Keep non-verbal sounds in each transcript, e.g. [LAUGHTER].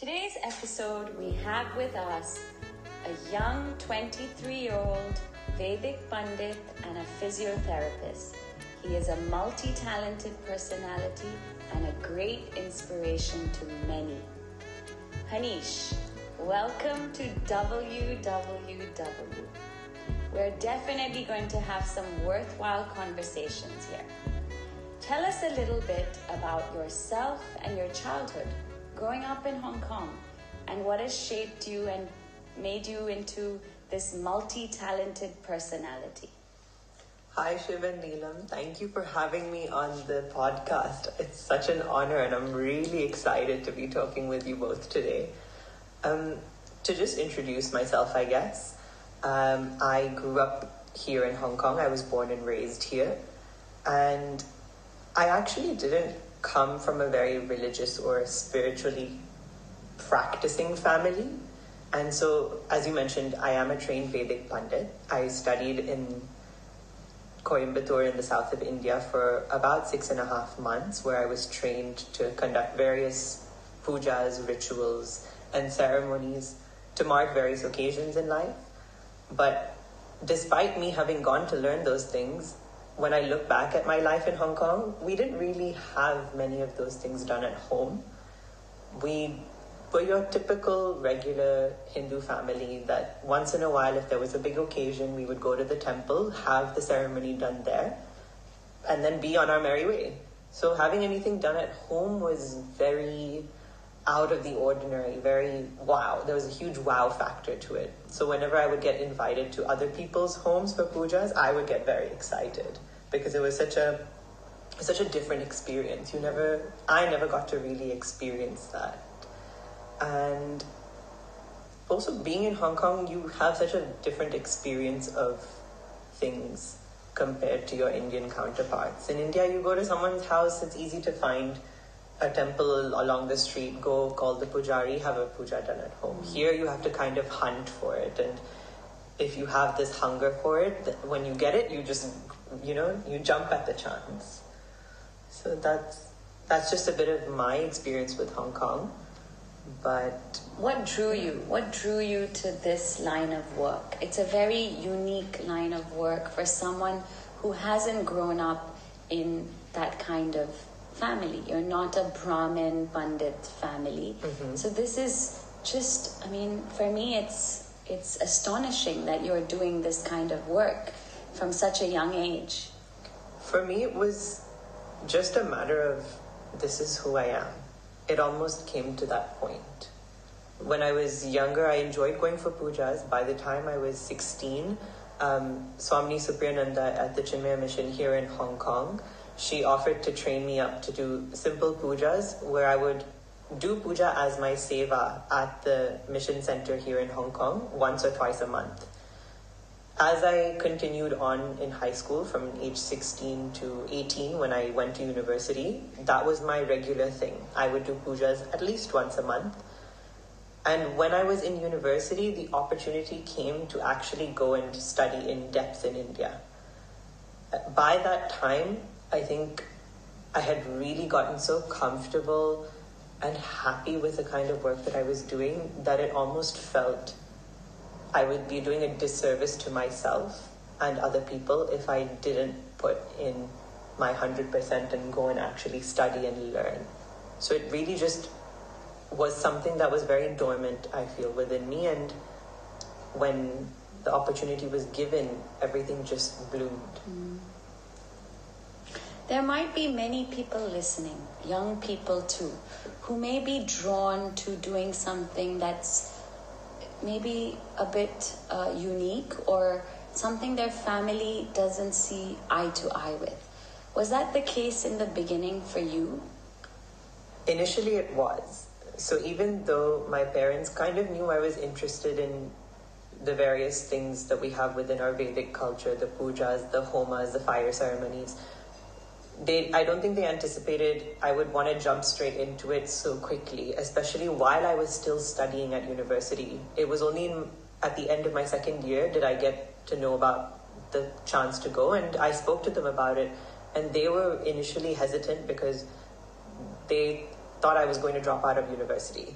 Today's episode, we have with us a young 23 year old Vedic Pandit and a physiotherapist. He is a multi talented personality and a great inspiration to many. Hanish, welcome to WWW. We're definitely going to have some worthwhile conversations here. Tell us a little bit about yourself and your childhood growing up in Hong Kong and what has shaped you and made you into this multi talented personality. Hi, Shiv and Neelam. Thank you for having me on the podcast. It's such an honor, and I'm really excited to be talking with you both today. Um, to just introduce myself, I guess, um, I grew up here in Hong Kong. I was born and raised here. And I actually didn't come from a very religious or spiritually practicing family. And so, as you mentioned, I am a trained Vedic Pandit. I studied in Coimbatore in the south of India for about six and a half months, where I was trained to conduct various pujas, rituals, and ceremonies to mark various occasions in life. But despite me having gone to learn those things, when I look back at my life in Hong Kong, we didn't really have many of those things done at home. We were your typical regular Hindu family that once in a while, if there was a big occasion, we would go to the temple, have the ceremony done there, and then be on our merry way. So having anything done at home was very out of the ordinary, very wow. There was a huge wow factor to it. So whenever I would get invited to other people's homes for pujas, I would get very excited because it was such a such a different experience. You never I never got to really experience that. And also being in Hong Kong, you have such a different experience of things compared to your Indian counterparts. In India, you go to someone's house, it's easy to find a temple along the street, go call the pujari, have a puja done at home. Mm-hmm. Here, you have to kind of hunt for it. And if you have this hunger for it, when you get it, you just you know, you jump at the chance. So that's that's just a bit of my experience with Hong Kong. But what drew you? What drew you to this line of work? It's a very unique line of work for someone who hasn't grown up in that kind of family. You're not a Brahmin Pandit family. Mm-hmm. So this is just I mean, for me it's it's astonishing that you're doing this kind of work from such a young age? For me, it was just a matter of this is who I am. It almost came to that point. When I was younger, I enjoyed going for pujas. By the time I was 16, um, Swamini Supriyananda at the Chinmaya Mission here in Hong Kong, she offered to train me up to do simple pujas where I would do puja as my seva at the mission center here in Hong Kong once or twice a month as I continued on in high school from age 16 to 18 when I went to university, that was my regular thing. I would do pujas at least once a month. And when I was in university, the opportunity came to actually go and study in depth in India. By that time, I think I had really gotten so comfortable and happy with the kind of work that I was doing that it almost felt I would be doing a disservice to myself and other people if I didn't put in my 100% and go and actually study and learn. So it really just was something that was very dormant, I feel, within me. And when the opportunity was given, everything just bloomed. Mm. There might be many people listening, young people too, who may be drawn to doing something that's maybe a bit uh, unique or something their family doesn't see eye to eye with. Was that the case in the beginning for you? Initially, it was. So, even though my parents kind of knew I was interested in the various things that we have within our Vedic culture the pujas, the homas, the fire ceremonies they I don't think they anticipated I would want to jump straight into it so quickly, especially while I was still studying at university. It was only in, at the end of my second year did I get to know about the chance to go, and I spoke to them about it, and they were initially hesitant because they thought I was going to drop out of university.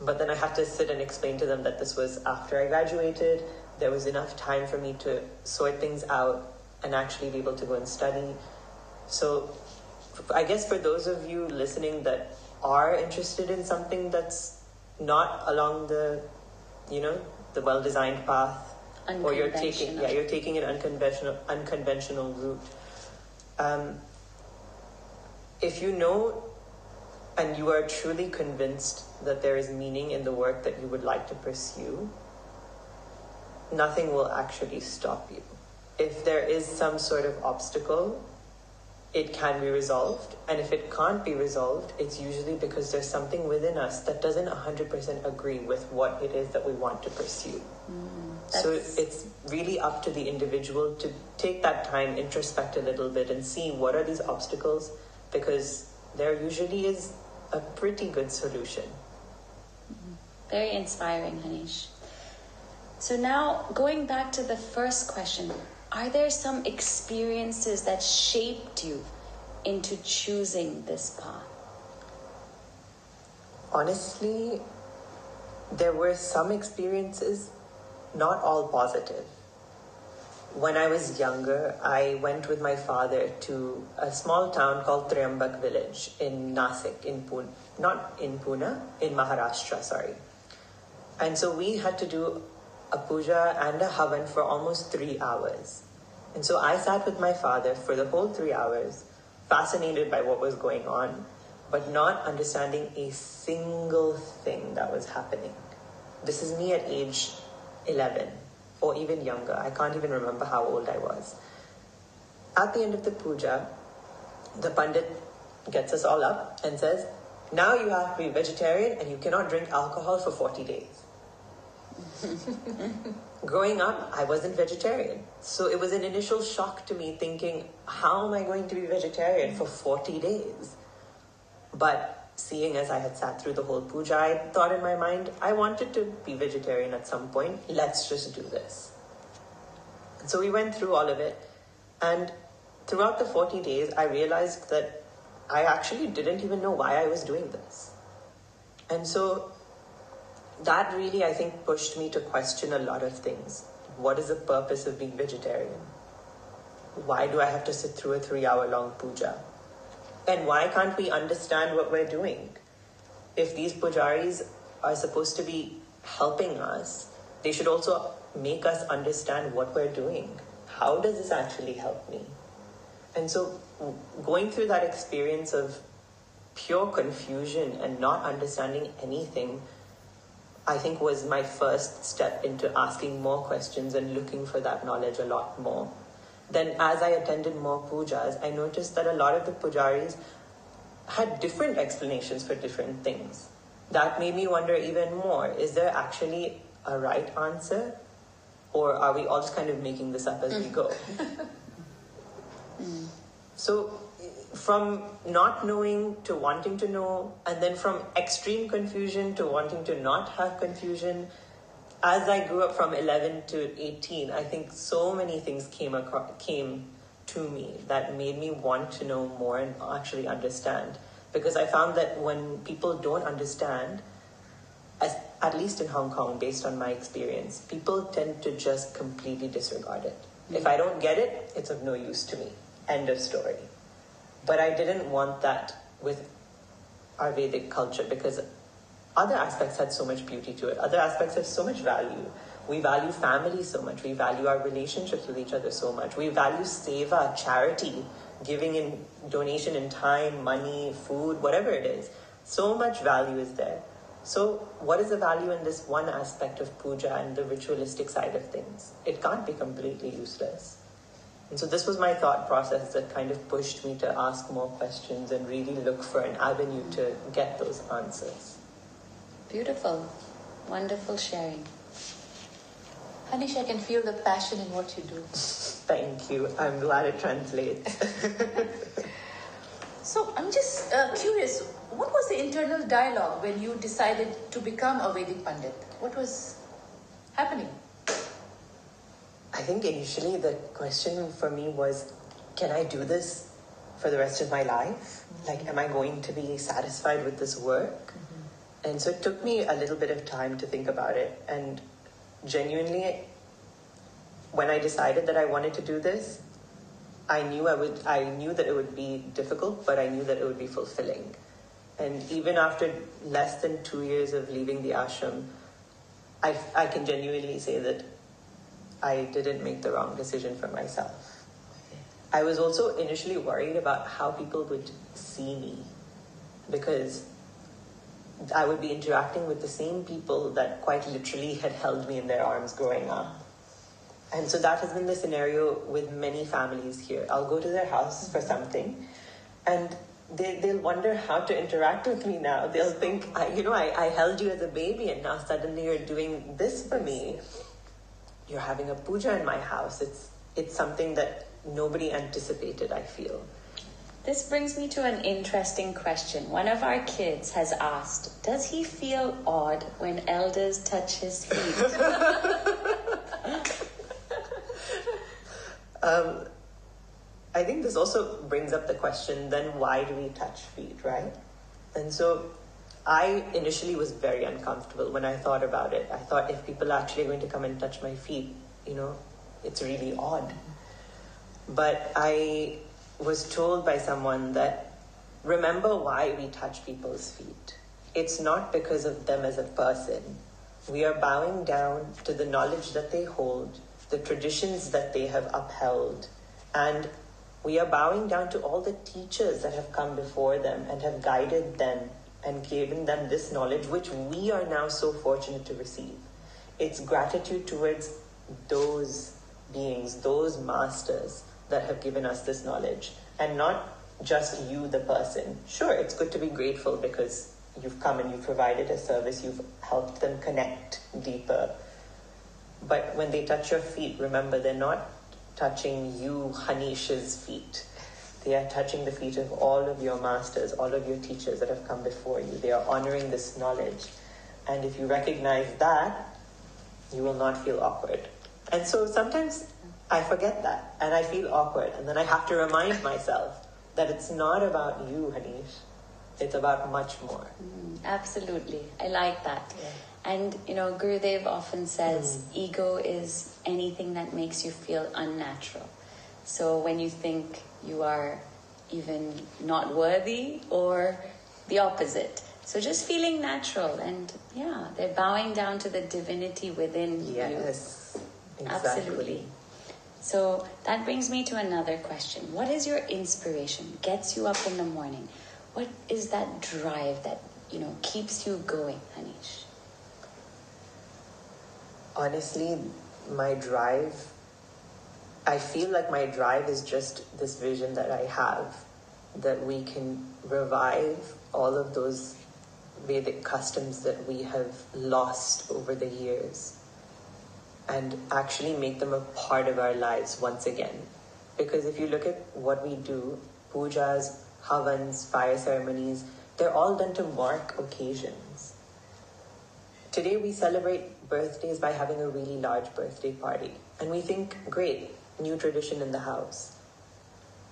But then I had to sit and explain to them that this was after I graduated. There was enough time for me to sort things out and actually be able to go and study. So I guess for those of you listening that are interested in something that's not along the, you know, the well-designed path, or you're taking yeah you're taking an unconventional unconventional route. Um, if you know and you are truly convinced that there is meaning in the work that you would like to pursue, nothing will actually stop you. If there is some sort of obstacle, it can be resolved. And if it can't be resolved, it's usually because there's something within us that doesn't 100% agree with what it is that we want to pursue. Mm, so it's really up to the individual to take that time, introspect a little bit, and see what are these obstacles because there usually is a pretty good solution. Very inspiring, Hanish. So now, going back to the first question, are there some experiences that shaped you into choosing this path? Honestly, there were some experiences, not all positive when I was younger, I went with my father to a small town called Triambak village in Nasik, in Pune, not in Pune, in Maharashtra, sorry. And so we had to do a puja and a havan for almost three hours. And so I sat with my father for the whole three hours, fascinated by what was going on, but not understanding a single thing that was happening. This is me at age 11 or even younger. I can't even remember how old I was. At the end of the puja, the Pandit gets us all up and says, Now you have to be vegetarian and you cannot drink alcohol for 40 days. [LAUGHS] Growing up, I wasn't vegetarian. So it was an initial shock to me thinking, How am I going to be vegetarian for 40 days? But seeing as I had sat through the whole puja, I thought in my mind, I wanted to be vegetarian at some point. Let's just do this. So we went through all of it. And throughout the 40 days, I realized that I actually didn't even know why I was doing this. And so that really, I think, pushed me to question a lot of things. What is the purpose of being vegetarian? Why do I have to sit through a three hour long puja? And why can't we understand what we're doing? If these pujaris are supposed to be helping us, they should also make us understand what we're doing. How does this actually help me? And so, going through that experience of pure confusion and not understanding anything, I think was my first step into asking more questions and looking for that knowledge a lot more then as I attended more pujas, I noticed that a lot of the pujaris had different explanations for different things. That made me wonder even more is there actually a right answer? Or are we all just kind of making this up as we go? [LAUGHS] mm. So, from not knowing to wanting to know, and then from extreme confusion to wanting to not have confusion, as I grew up from 11 to 18, I think so many things came across, came to me that made me want to know more and actually understand. Because I found that when people don't understand, as, at least in Hong Kong, based on my experience, people tend to just completely disregard it. Mm-hmm. If I don't get it, it's of no use to me. End of story. But I didn't want that with our Vedic culture because other aspects had so much beauty to it. Other aspects have so much value. We value family so much. We value our relationships with each other so much. We value seva, charity, giving in donation in time, money, food, whatever it is. So much value is there. So, what is the value in this one aspect of puja and the ritualistic side of things? It can't be completely useless. And so, this was my thought process that kind of pushed me to ask more questions and really look for an avenue to get those answers. Beautiful. Wonderful sharing. Hanish, I can feel the passion in what you do. [LAUGHS] Thank you. I'm glad it translates. [LAUGHS] so I'm just uh, curious, what was the internal dialogue when you decided to become a Vedic Pandit? What was happening? I think initially the question for me was, can I do this for the rest of my life? Mm-hmm. Like, am I going to be satisfied with this work? And so it took me a little bit of time to think about it. And genuinely, when I decided that I wanted to do this, I knew I would. I knew that it would be difficult, but I knew that it would be fulfilling. And even after less than two years of leaving the ashram, I, I can genuinely say that I didn't make the wrong decision for myself. I was also initially worried about how people would see me because I would be interacting with the same people that quite literally had held me in their arms growing up. And so that has been the scenario with many families here. I'll go to their house for mm-hmm. something, and they, they'll wonder how to interact with me now. They'll think, I, you know, I, I held you as a baby, and now suddenly you're doing this for me. You're having a puja in my house. It's, it's something that nobody anticipated, I feel. This brings me to an interesting question. One of our kids has asked, Does he feel odd when elders touch his feet? [LAUGHS] um, I think this also brings up the question then why do we touch feet, right? And so I initially was very uncomfortable when I thought about it. I thought if people are actually going to come and touch my feet, you know, it's really odd. But I was told by someone that remember why we touch people's feet. It's not because of them as a person. We are bowing down to the knowledge that they hold, the traditions that they have upheld, and we are bowing down to all the teachers that have come before them and have guided them and given them this knowledge, which we are now so fortunate to receive. It's gratitude towards those beings, those masters that have given us this knowledge, and not just you, the person. Sure, it's good to be grateful because you've come and you've provided a service, you've helped them connect deeper. But when they touch your feet, remember they're not touching you, Hanish's feet. They are touching the feet of all of your masters, all of your teachers that have come before you. They are honoring this knowledge. And if you recognize that, you will not feel awkward. And so sometimes I forget that and I feel awkward. And then I have to remind myself that it's not about you, Hanish. It's about much more. Mm, absolutely. I like that. Yeah. And you know, Gurudev often says mm. ego is anything that makes you feel unnatural. So when you think you are even not worthy or the opposite. So just feeling natural and yeah, they're bowing down to the divinity within yes, you. Yes. Exactly. Absolutely. So that brings me to another question. What is your inspiration? Gets you up in the morning? What is that drive that, you know, keeps you going, Anish? honestly, my drive, I feel like my drive is just this vision that I have that we can revive all of those Vedic customs that we have lost over the years and actually make them a part of our lives once again. Because if you look at what we do, pujas, havans, fire ceremonies, they're all done to mark occasions. Today we celebrate birthdays by having a really large birthday party. And we think, great, new tradition in the house.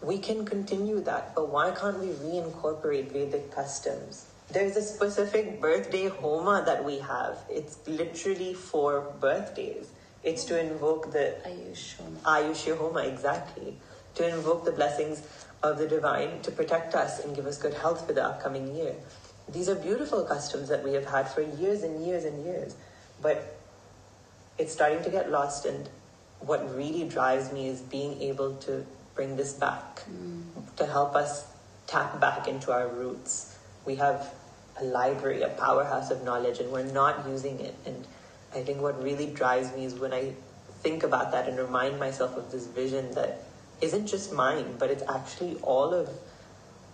We can continue that, but why can't we reincorporate Vedic customs? There's a specific birthday homa that we have. It's literally for birthdays. It's to invoke the Ayush Homa. Ayush Homa, exactly. To invoke the blessings of the divine to protect us and give us good health for the upcoming year. These are beautiful customs that we have had for years and years and years. But it's starting to get lost, and what really drives me is being able to bring this back mm. to help us tap back into our roots. We have a library, a powerhouse of knowledge, and we're not using it. And I think what really drives me is when I think about that and remind myself of this vision that isn't just mine, but it's actually all of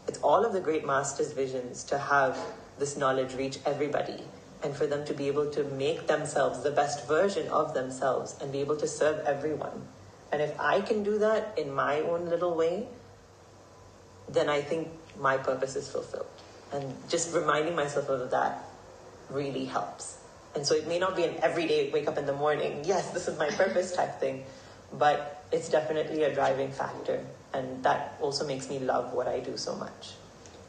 it's all of the great masters' visions to have this knowledge reach everybody and for them to be able to make themselves the best version of themselves and be able to serve everyone. And if I can do that in my own little way, then I think my purpose is fulfilled. And just reminding myself of that really helps. And so it may not be an everyday wake up in the morning, yes, this is my purpose type thing, but it's definitely a driving factor. And that also makes me love what I do so much.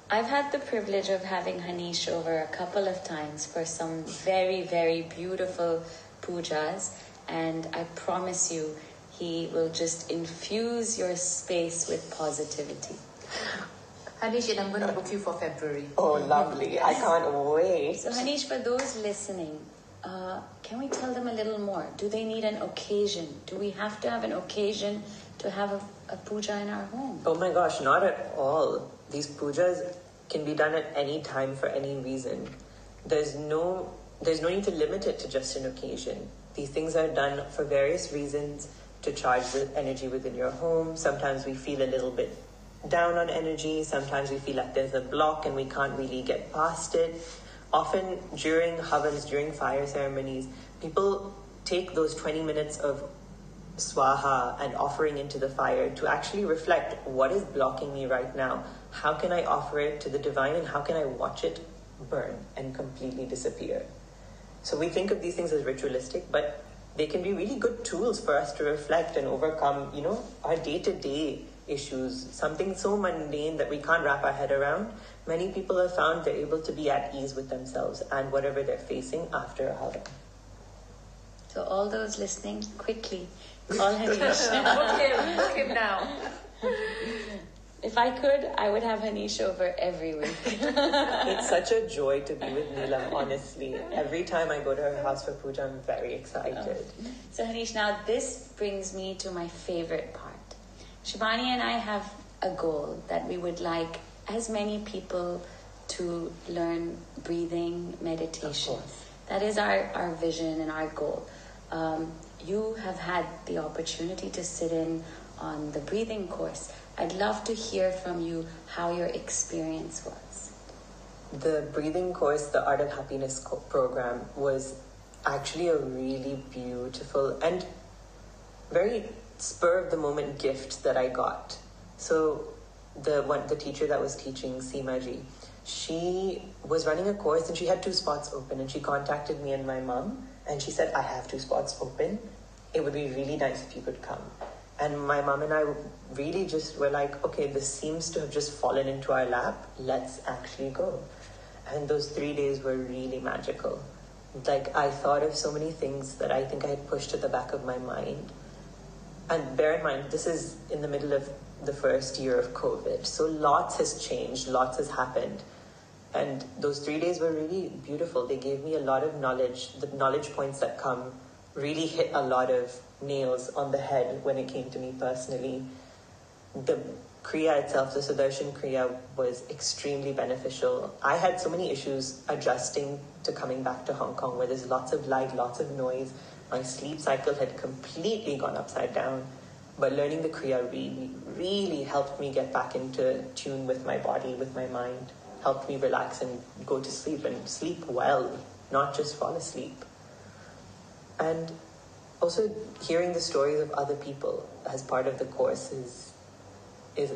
I've had the privilege of having Hanish over a couple of times for some very, very beautiful pujas, and I promise you, he will just infuse your space with positivity. Hanish, and I'm going to book you for February. Oh, lovely. I can't wait. So, Hanish, for those listening, uh, can we tell them a little more? Do they need an occasion? Do we have to have an occasion to have a, a puja in our home? Oh my gosh, not at all. These pujas can be done at any time for any reason. There's no there's no need to limit it to just an occasion. These things are done for various reasons to charge the energy within your home. Sometimes we feel a little bit down on energy. Sometimes we feel like there's a block and we can't really get past it. Often during havans, during fire ceremonies, people take those 20 minutes of swaha and offering into the fire to actually reflect what is blocking me right now. How can I offer it to the divine and how can I watch it burn and completely disappear? So we think of these things as ritualistic, but they can be really good tools for us to reflect and overcome, you know, our day to day issues, something so mundane that we can't wrap our head around. Many people have found they're able to be at ease with themselves and whatever they're facing after a havan. So, all those listening, quickly call Hanish. [LAUGHS] book him, book him now. [LAUGHS] if I could, I would have Hanish over every week. [LAUGHS] It's such a joy to be with Neelam, [LAUGHS] honestly. Every time I go to her house for puja, I'm very excited. So, Hanish, now this brings me to my favorite part. Shivani and I have a goal that we would like as many people to learn breathing meditation. Of. That is our, our vision and our goal. Um, you have had the opportunity to sit in on the breathing course. I'd love to hear from you how your experience was. The breathing course, the Art of Happiness co- program, was actually a really beautiful and very spur of the moment gift that I got. So the one the teacher that was teaching Seemaji, she was running a course and she had two spots open and she contacted me and my mom and she said, I have two spots open. It would be really nice if you could come. And my mom and I really just were like, okay, this seems to have just fallen into our lap. Let's actually go. And those three days were really magical. Like, I thought of so many things that I think I had pushed to the back of my mind. And bear in mind, this is in the middle of the first year of COVID. So lots has changed, lots has happened. And those three days were really beautiful. They gave me a lot of knowledge. The knowledge points that come really hit a lot of nails on the head when it came to me personally. The Kriya itself, the Sudarshan Kriya, was extremely beneficial. I had so many issues adjusting to coming back to Hong Kong where there's lots of light, lots of noise. My sleep cycle had completely gone upside down. But learning the Kriya really, really helped me get back into tune with my body, with my mind, helped me relax and go to sleep and sleep well, not just fall asleep. And also hearing the stories of other people as part of the course is, is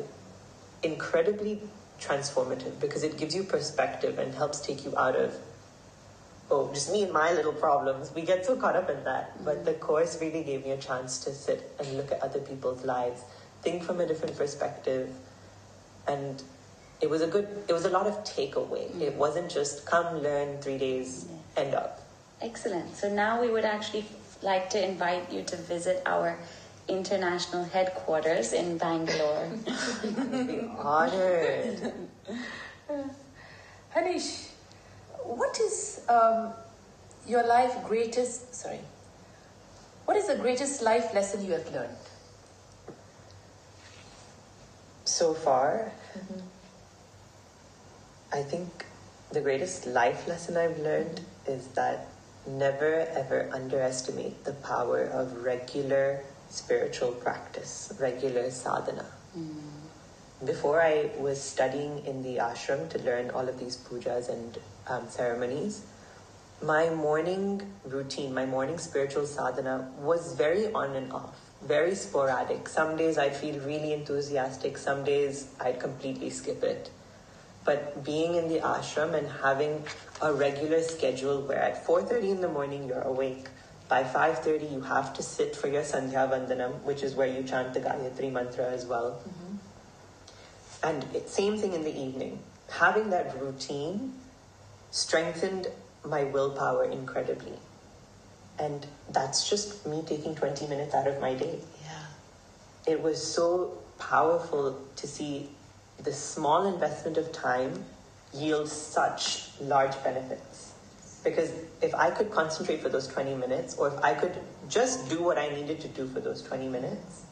incredibly transformative because it gives you perspective and helps take you out of oh just me and my little problems. We get so caught up in that. Mm-hmm. But the course really gave me a chance to sit and look at other people's lives think from a different perspective. And it was a good it was a lot of takeaway. Mm-hmm. It wasn't just come learn three days end up Excellent. So now we would actually like to invite you to visit our international headquarters in Bangalore. [LAUGHS] be honored Hanish, what is um, your life greatest, sorry, what is the greatest life lesson you have learned? so far I think the greatest life lesson I've learned is that never ever underestimate the power of regular spiritual practice, regular sadhana. Before I was studying in the ashram to learn all of these pujas and um, ceremonies, my morning routine, my morning spiritual sadhana was very on and off, very sporadic. Some days I'd feel really enthusiastic, some days I'd completely skip it. But being in the ashram and having a regular schedule where at 4.30 in the morning you're awake, by 5.30 you have to sit for your Sandhya Vandanam, which is where you chant the Gayatri Mantra as well. Mm-hmm. And it, same thing in the evening. having that routine strengthened my willpower incredibly. And that's just me taking 20 minutes out of my day. Yeah. It was so powerful to see the small investment of time yields such large benefits. Because if I could concentrate for those 20 minutes, or if I could just do what I needed to do for those 20 minutes,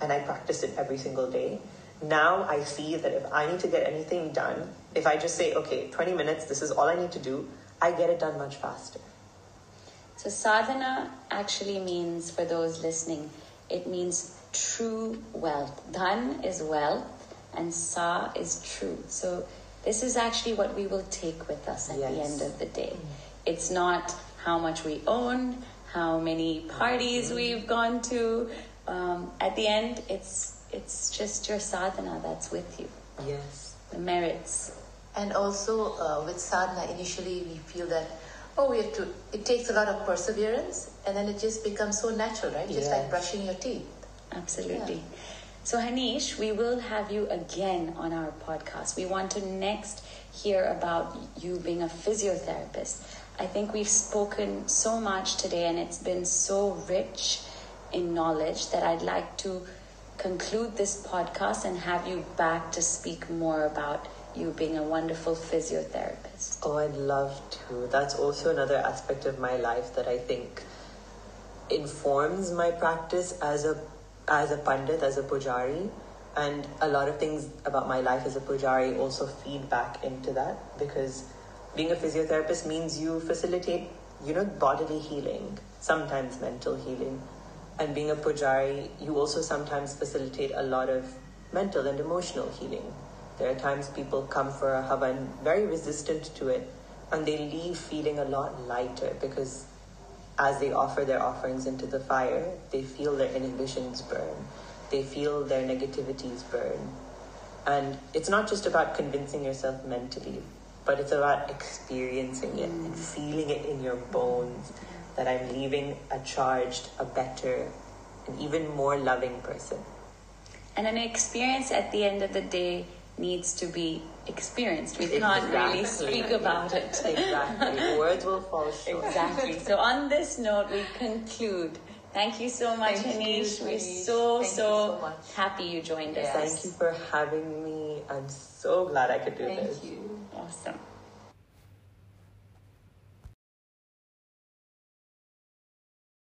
and I practiced it every single day, now I see that if I need to get anything done, if I just say, okay, 20 minutes, this is all I need to do, I get it done much faster. So sadhana actually means, for those listening, it means true wealth. Dhan is wealth, and sa is true. So this is actually what we will take with us at the end of the day. It's not how much we own, how many parties we've gone to. Um, at the end, it's it's just your sadhana that's with you, Yes. the merits. And also uh, with sadhana, initially we feel that oh, we have to. It takes a lot of perseverance, and then it just becomes so natural, right? Just like brushing your teeth. Absolutely. So, Hanish, we will have you again on our podcast. We want to next hear about you being a physiotherapist. I think we've spoken so much today and it's been so rich in knowledge that I'd like to conclude this podcast and have you back to speak more about you being a wonderful physiotherapist. Oh, I'd love to. That's also another aspect of my life that I think informs my practice as a as a pandit, as a pujari, and a lot of things about my life as a pujari also feed back into that because being a physiotherapist means you facilitate, you know, bodily healing, sometimes mental healing, and being a pujari, you also sometimes facilitate a lot of mental and emotional healing. There are times people come for a havan very resistant to it, and they leave feeling a lot lighter because as they offer their offerings into the fire, they feel their inhibitions burn, they feel their negativities burn. And it's not just about convincing yourself mentally, but it's about experiencing it and mm. feeling it in your bones that I'm leaving a charged, a better, an even more loving person. And an experience at the end of the day needs to be experienced. We can't really speak about it. [LAUGHS] Exactly. Words will fall short. Exactly. So on this note, we conclude. Thank you so much, Thank you, Hanish. We're so, Thank you so, so happy you joined us. Thank you for having me. I'm so glad I could do this. Thank you. Awesome.